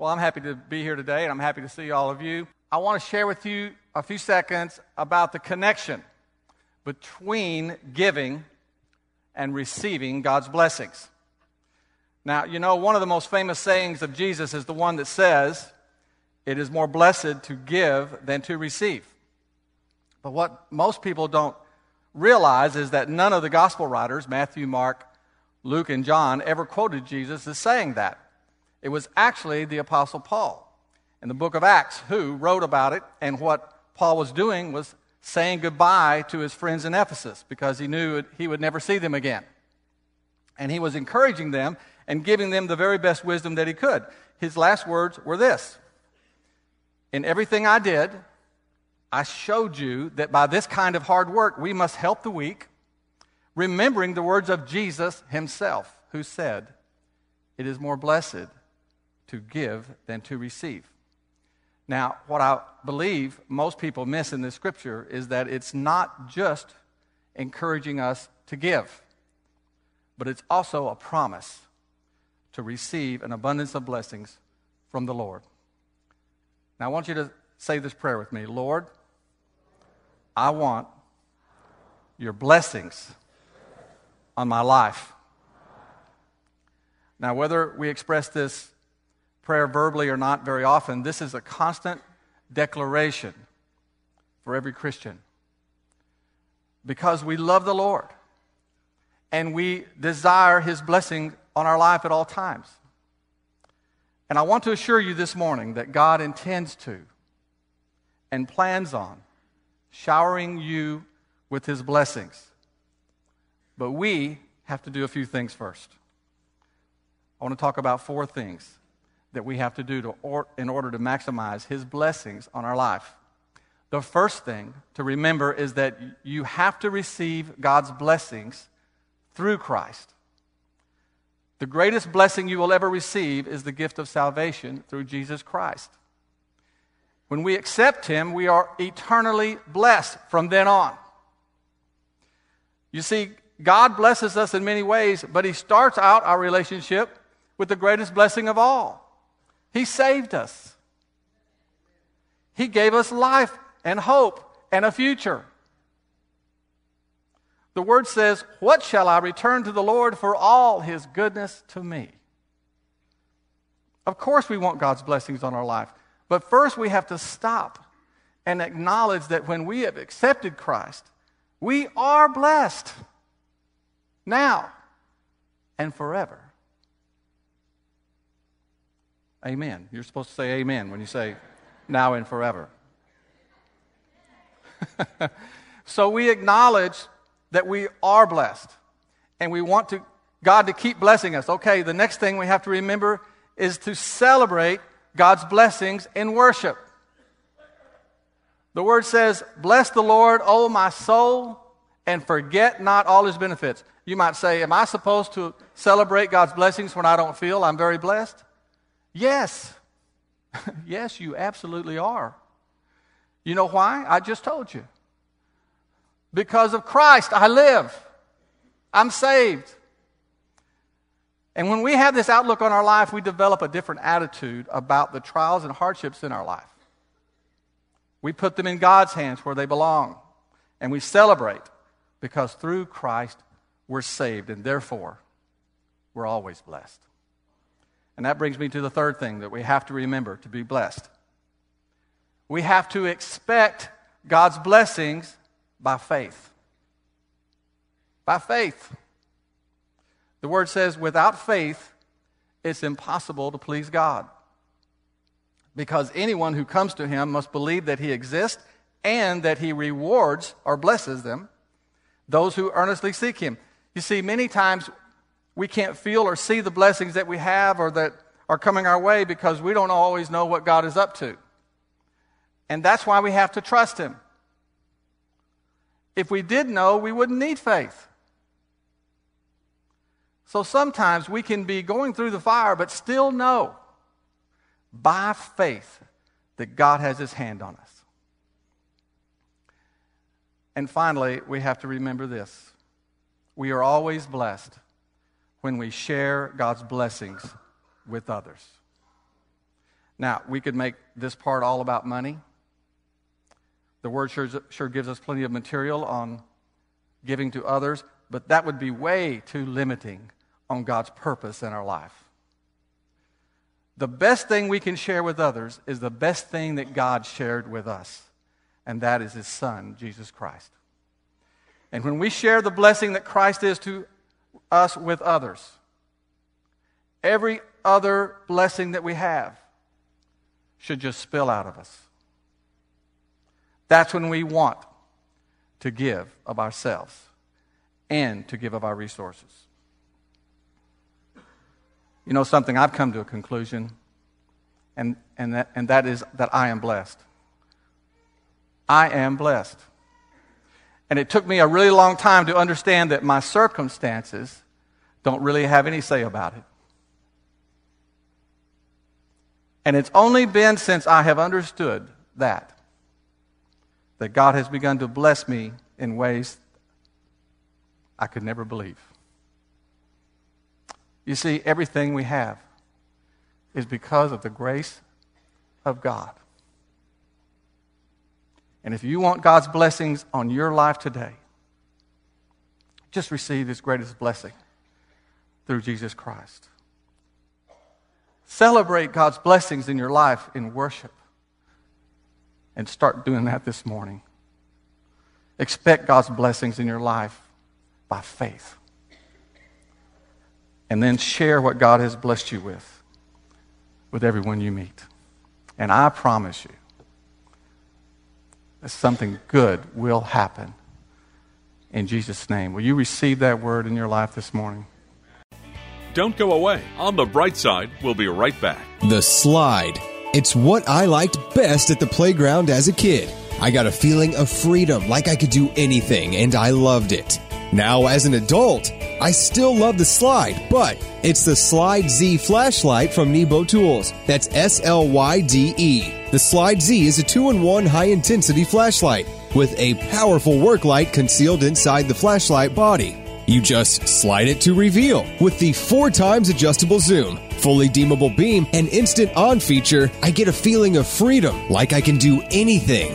Well, I'm happy to be here today, and I'm happy to see all of you. I want to share with you a few seconds about the connection between giving and receiving God's blessings. Now, you know, one of the most famous sayings of Jesus is the one that says, It is more blessed to give than to receive. But what most people don't realize is that none of the gospel writers, Matthew, Mark, Luke, and John, ever quoted Jesus as saying that. It was actually the Apostle Paul in the book of Acts who wrote about it, and what Paul was doing was saying goodbye to his friends in Ephesus because he knew he would never see them again. And he was encouraging them and giving them the very best wisdom that he could. His last words were this In everything I did, I showed you that by this kind of hard work, we must help the weak, remembering the words of Jesus himself, who said, It is more blessed to give than to receive. Now, what I believe most people miss in this scripture is that it's not just encouraging us to give, but it's also a promise to receive an abundance of blessings from the Lord. Now, I want you to say this prayer with me Lord, I want your blessings on my life. Now, whether we express this prayer verbally or not very often, this is a constant declaration for every Christian. Because we love the Lord and we desire His blessing on our life at all times. And I want to assure you this morning that God intends to and plans on showering you with His blessings. But we have to do a few things first. I want to talk about four things that we have to do to or, in order to maximize His blessings on our life. The first thing to remember is that you have to receive God's blessings through Christ. The greatest blessing you will ever receive is the gift of salvation through Jesus Christ. When we accept Him, we are eternally blessed from then on. You see, God blesses us in many ways, but He starts out our relationship with the greatest blessing of all he saved us. He gave us life and hope and a future. The word says, What shall I return to the Lord for all his goodness to me? Of course, we want God's blessings on our life. But first, we have to stop and acknowledge that when we have accepted Christ, we are blessed now and forever. Amen. You're supposed to say amen when you say now and forever. so we acknowledge that we are blessed and we want to God to keep blessing us. Okay, the next thing we have to remember is to celebrate God's blessings in worship. The word says, Bless the Lord, O my soul, and forget not all his benefits. You might say, Am I supposed to celebrate God's blessings when I don't feel I'm very blessed? Yes. yes, you absolutely are. You know why? I just told you. Because of Christ, I live. I'm saved. And when we have this outlook on our life, we develop a different attitude about the trials and hardships in our life. We put them in God's hands where they belong. And we celebrate because through Christ we're saved, and therefore we're always blessed. And that brings me to the third thing that we have to remember to be blessed. We have to expect God's blessings by faith. By faith. The word says, without faith, it's impossible to please God. Because anyone who comes to him must believe that he exists and that he rewards or blesses them, those who earnestly seek him. You see, many times we can't feel or see the blessings that we have or that are coming our way because we don't always know what God is up to. And that's why we have to trust Him. If we did know, we wouldn't need faith. So sometimes we can be going through the fire, but still know by faith that God has His hand on us. And finally, we have to remember this we are always blessed when we share God's blessings with others. Now, we could make this part all about money. The word sure, sure gives us plenty of material on giving to others, but that would be way too limiting on God's purpose in our life. The best thing we can share with others is the best thing that God shared with us, and that is His Son, Jesus Christ. And when we share the blessing that Christ is to us with others, every other blessing that we have should just spill out of us. That's when we want to give of ourselves and to give of our resources. You know something, I've come to a conclusion, and, and, that, and that is that I am blessed. I am blessed. And it took me a really long time to understand that my circumstances don't really have any say about it. And it's only been since I have understood that that God has begun to bless me in ways I could never believe. You see, everything we have is because of the grace of God. And if you want God's blessings on your life today, just receive His greatest blessing through Jesus Christ. Celebrate God's blessings in your life in worship. And start doing that this morning. Expect God's blessings in your life by faith. And then share what God has blessed you with with everyone you meet. And I promise you something good will happen in Jesus' name. Will you receive that word in your life this morning? Don't go away. On the bright side, we'll be right back. The slide. It's what I liked best at the playground as a kid. I got a feeling of freedom, like I could do anything, and I loved it. Now, as an adult, I still love the slide, but it's the Slide Z flashlight from Nebo Tools. That's S L Y D E. The Slide Z is a two in one high intensity flashlight with a powerful work light concealed inside the flashlight body. You just slide it to reveal with the four times adjustable zoom, fully dimmable beam, and instant on feature. I get a feeling of freedom, like I can do anything.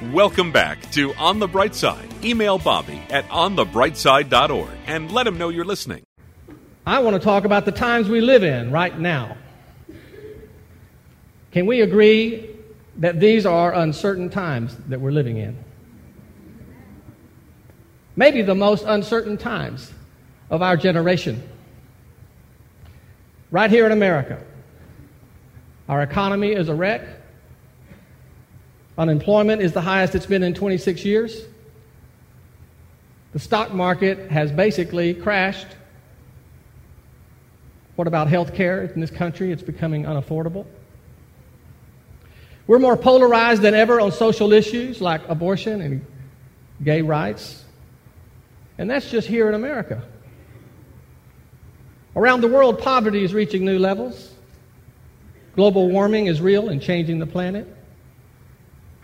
Welcome back to On the Bright Side. Email Bobby at onthebrightside.org and let him know you're listening. I want to talk about the times we live in right now. Can we agree that these are uncertain times that we're living in? Maybe the most uncertain times of our generation. Right here in America, our economy is a wreck. Unemployment is the highest it's been in 26 years. The stock market has basically crashed. What about health care in this country? It's becoming unaffordable. We're more polarized than ever on social issues like abortion and gay rights. And that's just here in America. Around the world, poverty is reaching new levels. Global warming is real and changing the planet.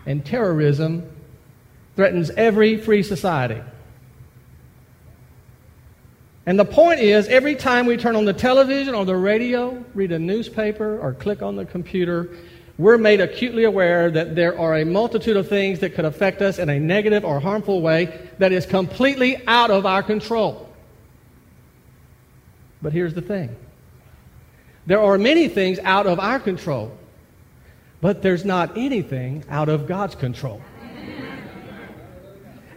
And terrorism threatens every free society. And the point is, every time we turn on the television or the radio, read a newspaper, or click on the computer, we're made acutely aware that there are a multitude of things that could affect us in a negative or harmful way that is completely out of our control. But here's the thing there are many things out of our control, but there's not anything out of God's control.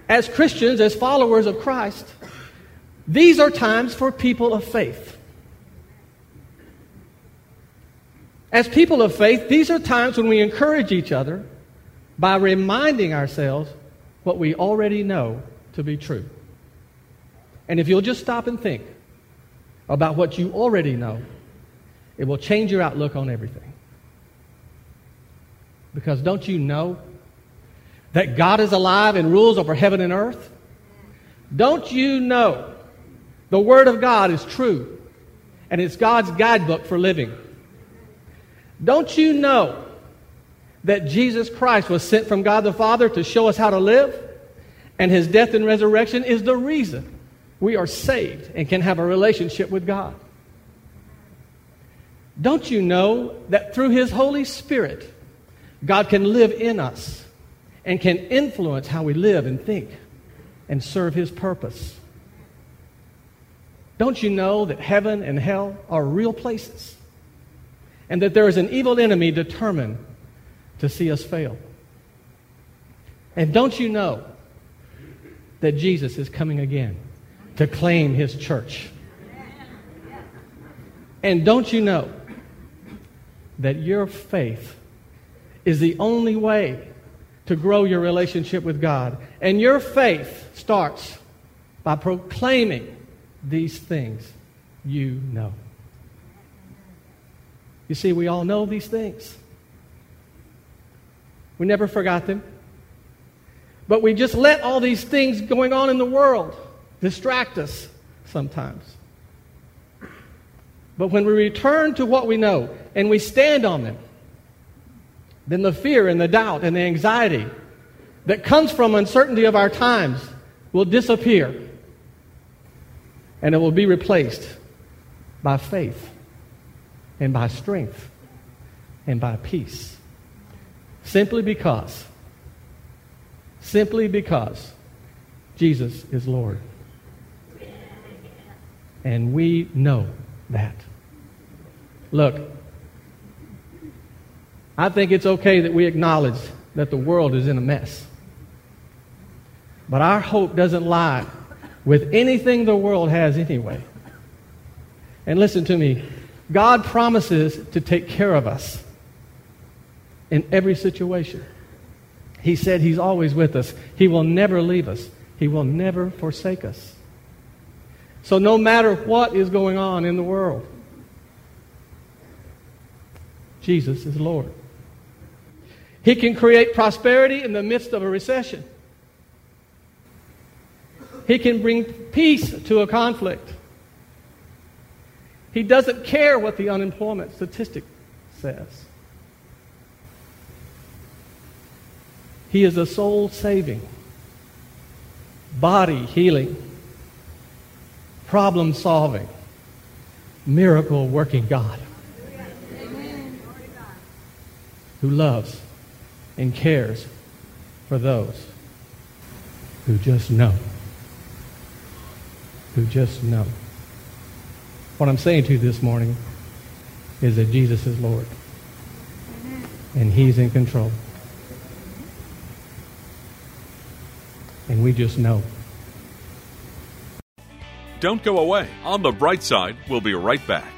As Christians, as followers of Christ, these are times for people of faith. As people of faith, these are times when we encourage each other by reminding ourselves what we already know to be true. And if you'll just stop and think about what you already know, it will change your outlook on everything. Because don't you know that God is alive and rules over heaven and earth? Don't you know the Word of God is true, and it's God's guidebook for living. Don't you know that Jesus Christ was sent from God the Father to show us how to live? And his death and resurrection is the reason we are saved and can have a relationship with God. Don't you know that through his Holy Spirit, God can live in us and can influence how we live and think and serve his purpose? Don't you know that heaven and hell are real places? And that there is an evil enemy determined to see us fail? And don't you know that Jesus is coming again to claim his church? And don't you know that your faith is the only way to grow your relationship with God? And your faith starts by proclaiming these things you know. You see, we all know these things. We never forgot them. But we just let all these things going on in the world distract us sometimes. But when we return to what we know and we stand on them, then the fear and the doubt and the anxiety that comes from uncertainty of our times will disappear and it will be replaced by faith and by strength and by peace. Simply because, simply because Jesus is Lord. And we know that. Look, I think it's okay that we acknowledge that the world is in a mess. But our hope doesn't lie with anything the world has anyway. And listen to me God promises to take care of us in every situation. He said He's always with us, He will never leave us, He will never forsake us. So, no matter what is going on in the world, Jesus is Lord. He can create prosperity in the midst of a recession. He can bring peace to a conflict. He doesn't care what the unemployment statistic says. He is a soul saving, body healing, problem solving, miracle working God who loves and cares for those who just know who just know. What I'm saying to you this morning is that Jesus is Lord. And he's in control. And we just know. Don't go away. On the bright side, we'll be right back.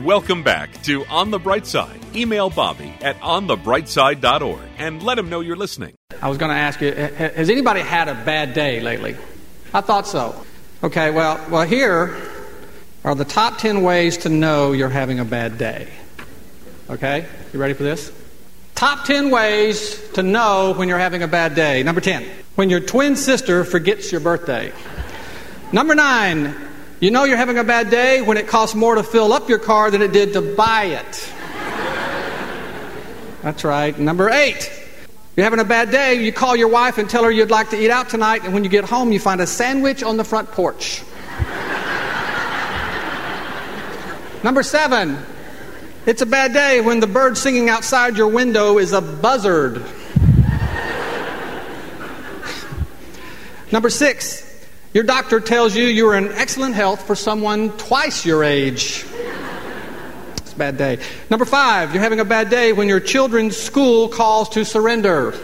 Welcome back to On the Bright Side. Email Bobby at onthebrightside.org and let him know you're listening. I was going to ask you, has anybody had a bad day lately? I thought so. Okay, well, well, here are the top 10 ways to know you're having a bad day. Okay, you ready for this? Top 10 ways to know when you're having a bad day. Number 10, when your twin sister forgets your birthday. Number 9, you know you're having a bad day when it costs more to fill up your car than it did to buy it. That's right. Number eight, you're having a bad day, you call your wife and tell her you'd like to eat out tonight, and when you get home, you find a sandwich on the front porch. Number seven, it's a bad day when the bird singing outside your window is a buzzard. Number six, your doctor tells you you are in excellent health for someone twice your age. It's a bad day. Number five, you're having a bad day when your children's school calls to surrender.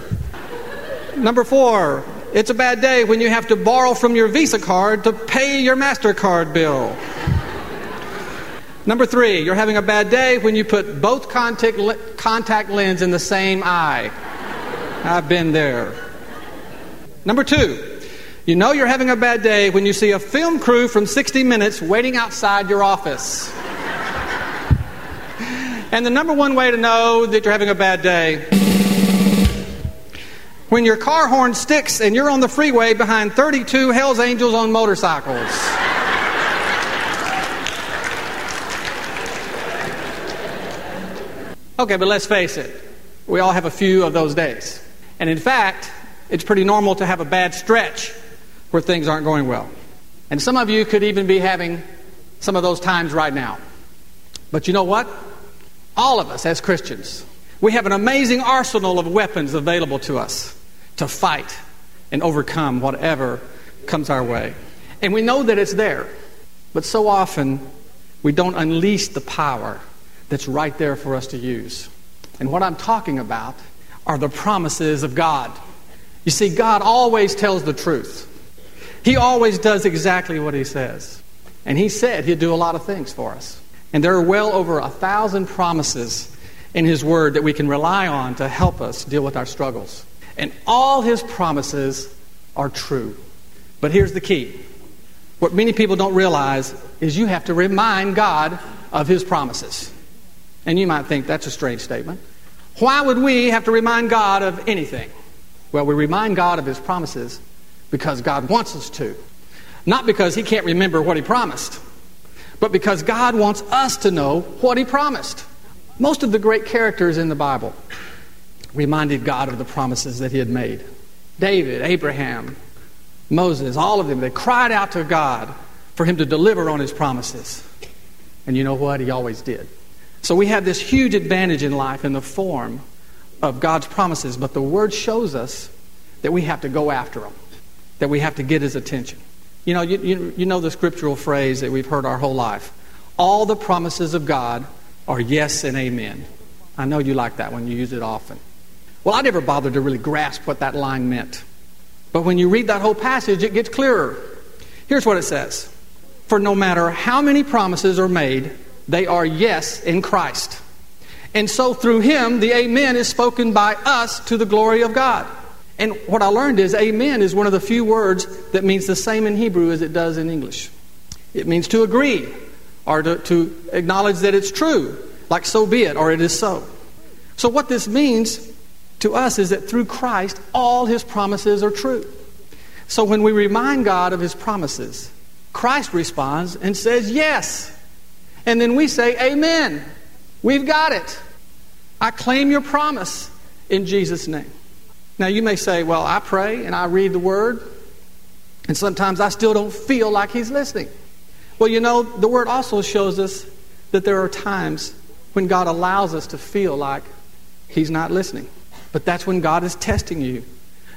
Number four, it's a bad day when you have to borrow from your Visa card to pay your MasterCard bill. Number three, you're having a bad day when you put both contact, contact lens in the same eye. I've been there. Number two, you know you're having a bad day when you see a film crew from 60 Minutes waiting outside your office. and the number one way to know that you're having a bad day when your car horn sticks and you're on the freeway behind 32 Hells Angels on motorcycles. Okay, but let's face it, we all have a few of those days. And in fact, it's pretty normal to have a bad stretch where things aren't going well. And some of you could even be having some of those times right now. But you know what? All of us as Christians, we have an amazing arsenal of weapons available to us to fight and overcome whatever comes our way. And we know that it's there. But so often, we don't unleash the power that's right there for us to use. And what I'm talking about are the promises of God. You see, God always tells the truth. He always does exactly what he says. And he said he'd do a lot of things for us. And there are well over a thousand promises in his word that we can rely on to help us deal with our struggles. And all his promises are true. But here's the key what many people don't realize is you have to remind God of his promises. And you might think that's a strange statement. Why would we have to remind God of anything? Well, we remind God of his promises because God wants us to. Not because He can't remember what He promised, but because God wants us to know what He promised. Most of the great characters in the Bible reminded God of the promises that He had made. David, Abraham, Moses, all of them, they cried out to God for Him to deliver on His promises. And you know what? He always did. So we have this huge advantage in life in the form of God's promises, but the Word shows us that we have to go after them that we have to get his attention. You know, you, you, you, know the scriptural phrase that we've heard our whole life. All the promises of God are yes and amen. I know you like that one, you use it often. Well, I never bothered to really grasp what that line meant. But when you read that whole passage, it gets clearer. Here's what it says For no matter how many promises are made, they are yes in Christ. And so through him, the amen is spoken by us to the glory of God. And what I learned is amen is one of the few words that means the same in Hebrew as it does in English. It means to agree or to, to acknowledge that it's true, like so be it, or it is so. So, what this means to us is that through Christ, all his promises are true. So, when we remind God of his promises, Christ responds and says, Yes. And then we say, Amen. We've got it. I claim your promise in Jesus' name. Now, you may say, Well, I pray and I read the word, and sometimes I still don't feel like he's listening. Well, you know, the word also shows us that there are times when God allows us to feel like he's not listening. But that's when God is testing you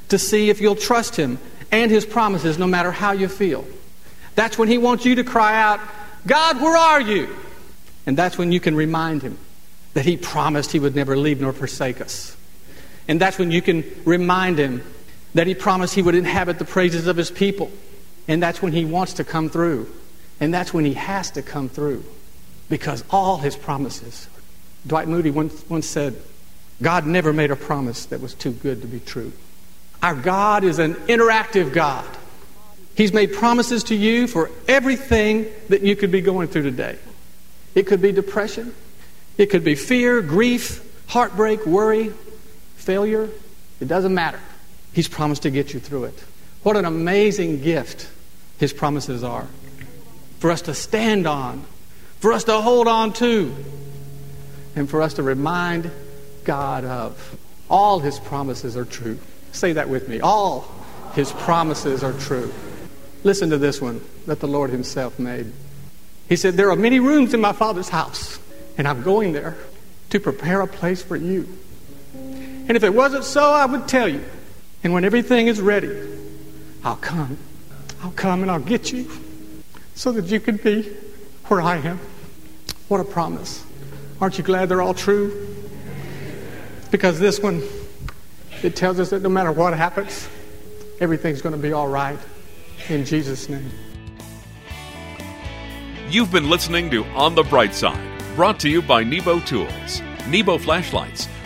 to see if you'll trust him and his promises no matter how you feel. That's when he wants you to cry out, God, where are you? And that's when you can remind him that he promised he would never leave nor forsake us. And that's when you can remind him that he promised he would inhabit the praises of his people. And that's when he wants to come through. And that's when he has to come through because all his promises. Dwight Moody once, once said, God never made a promise that was too good to be true. Our God is an interactive God. He's made promises to you for everything that you could be going through today. It could be depression, it could be fear, grief, heartbreak, worry, failure. It doesn't matter. He's promised to get you through it. What an amazing gift His promises are for us to stand on, for us to hold on to, and for us to remind God of. All his promises are true. Say that with me. All his promises are true. Listen to this one that the Lord himself made. He said, There are many rooms in my Father's house, and I'm going there to prepare a place for you. And if it wasn't so, I would tell you. And when everything is ready, I'll come. I'll come and I'll get you so that you can be where I am. What a promise. Aren't you glad they're all true? Because this one, it tells us that no matter what happens, everything's going to be all right. In Jesus' name. You've been listening to On the Bright Side, brought to you by Nebo Tools. Nebo flashlights,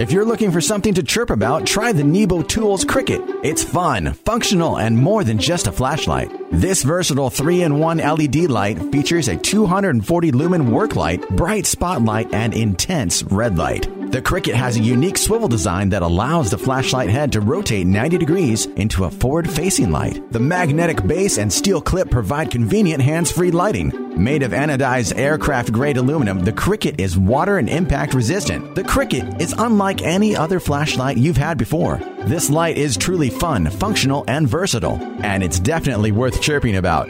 If you're looking for something to chirp about, try the Nebo Tools Cricket. It's fun, functional, and more than just a flashlight. This versatile 3 in 1 LED light features a 240 lumen work light, bright spotlight, and intense red light. The Cricket has a unique swivel design that allows the flashlight head to rotate 90 degrees into a forward facing light. The magnetic base and steel clip provide convenient hands free lighting. Made of anodized aircraft grade aluminum, the Cricket is water and impact resistant. The Cricket is unlike any other flashlight you've had before. This light is truly fun, functional, and versatile, and it's definitely worth chirping about.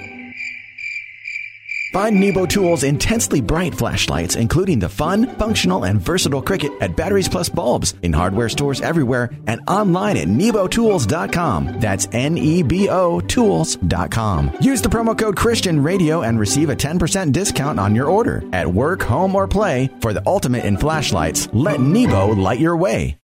Find Nebo Tools' intensely bright flashlights, including the fun, functional, and versatile Cricket at Batteries Plus Bulbs in hardware stores everywhere and online at nebotools.com. That's N E B O Tools.com. Use the promo code Christian Radio and receive a 10% discount on your order. At work, home, or play, for the ultimate in flashlights, let Nebo light your way.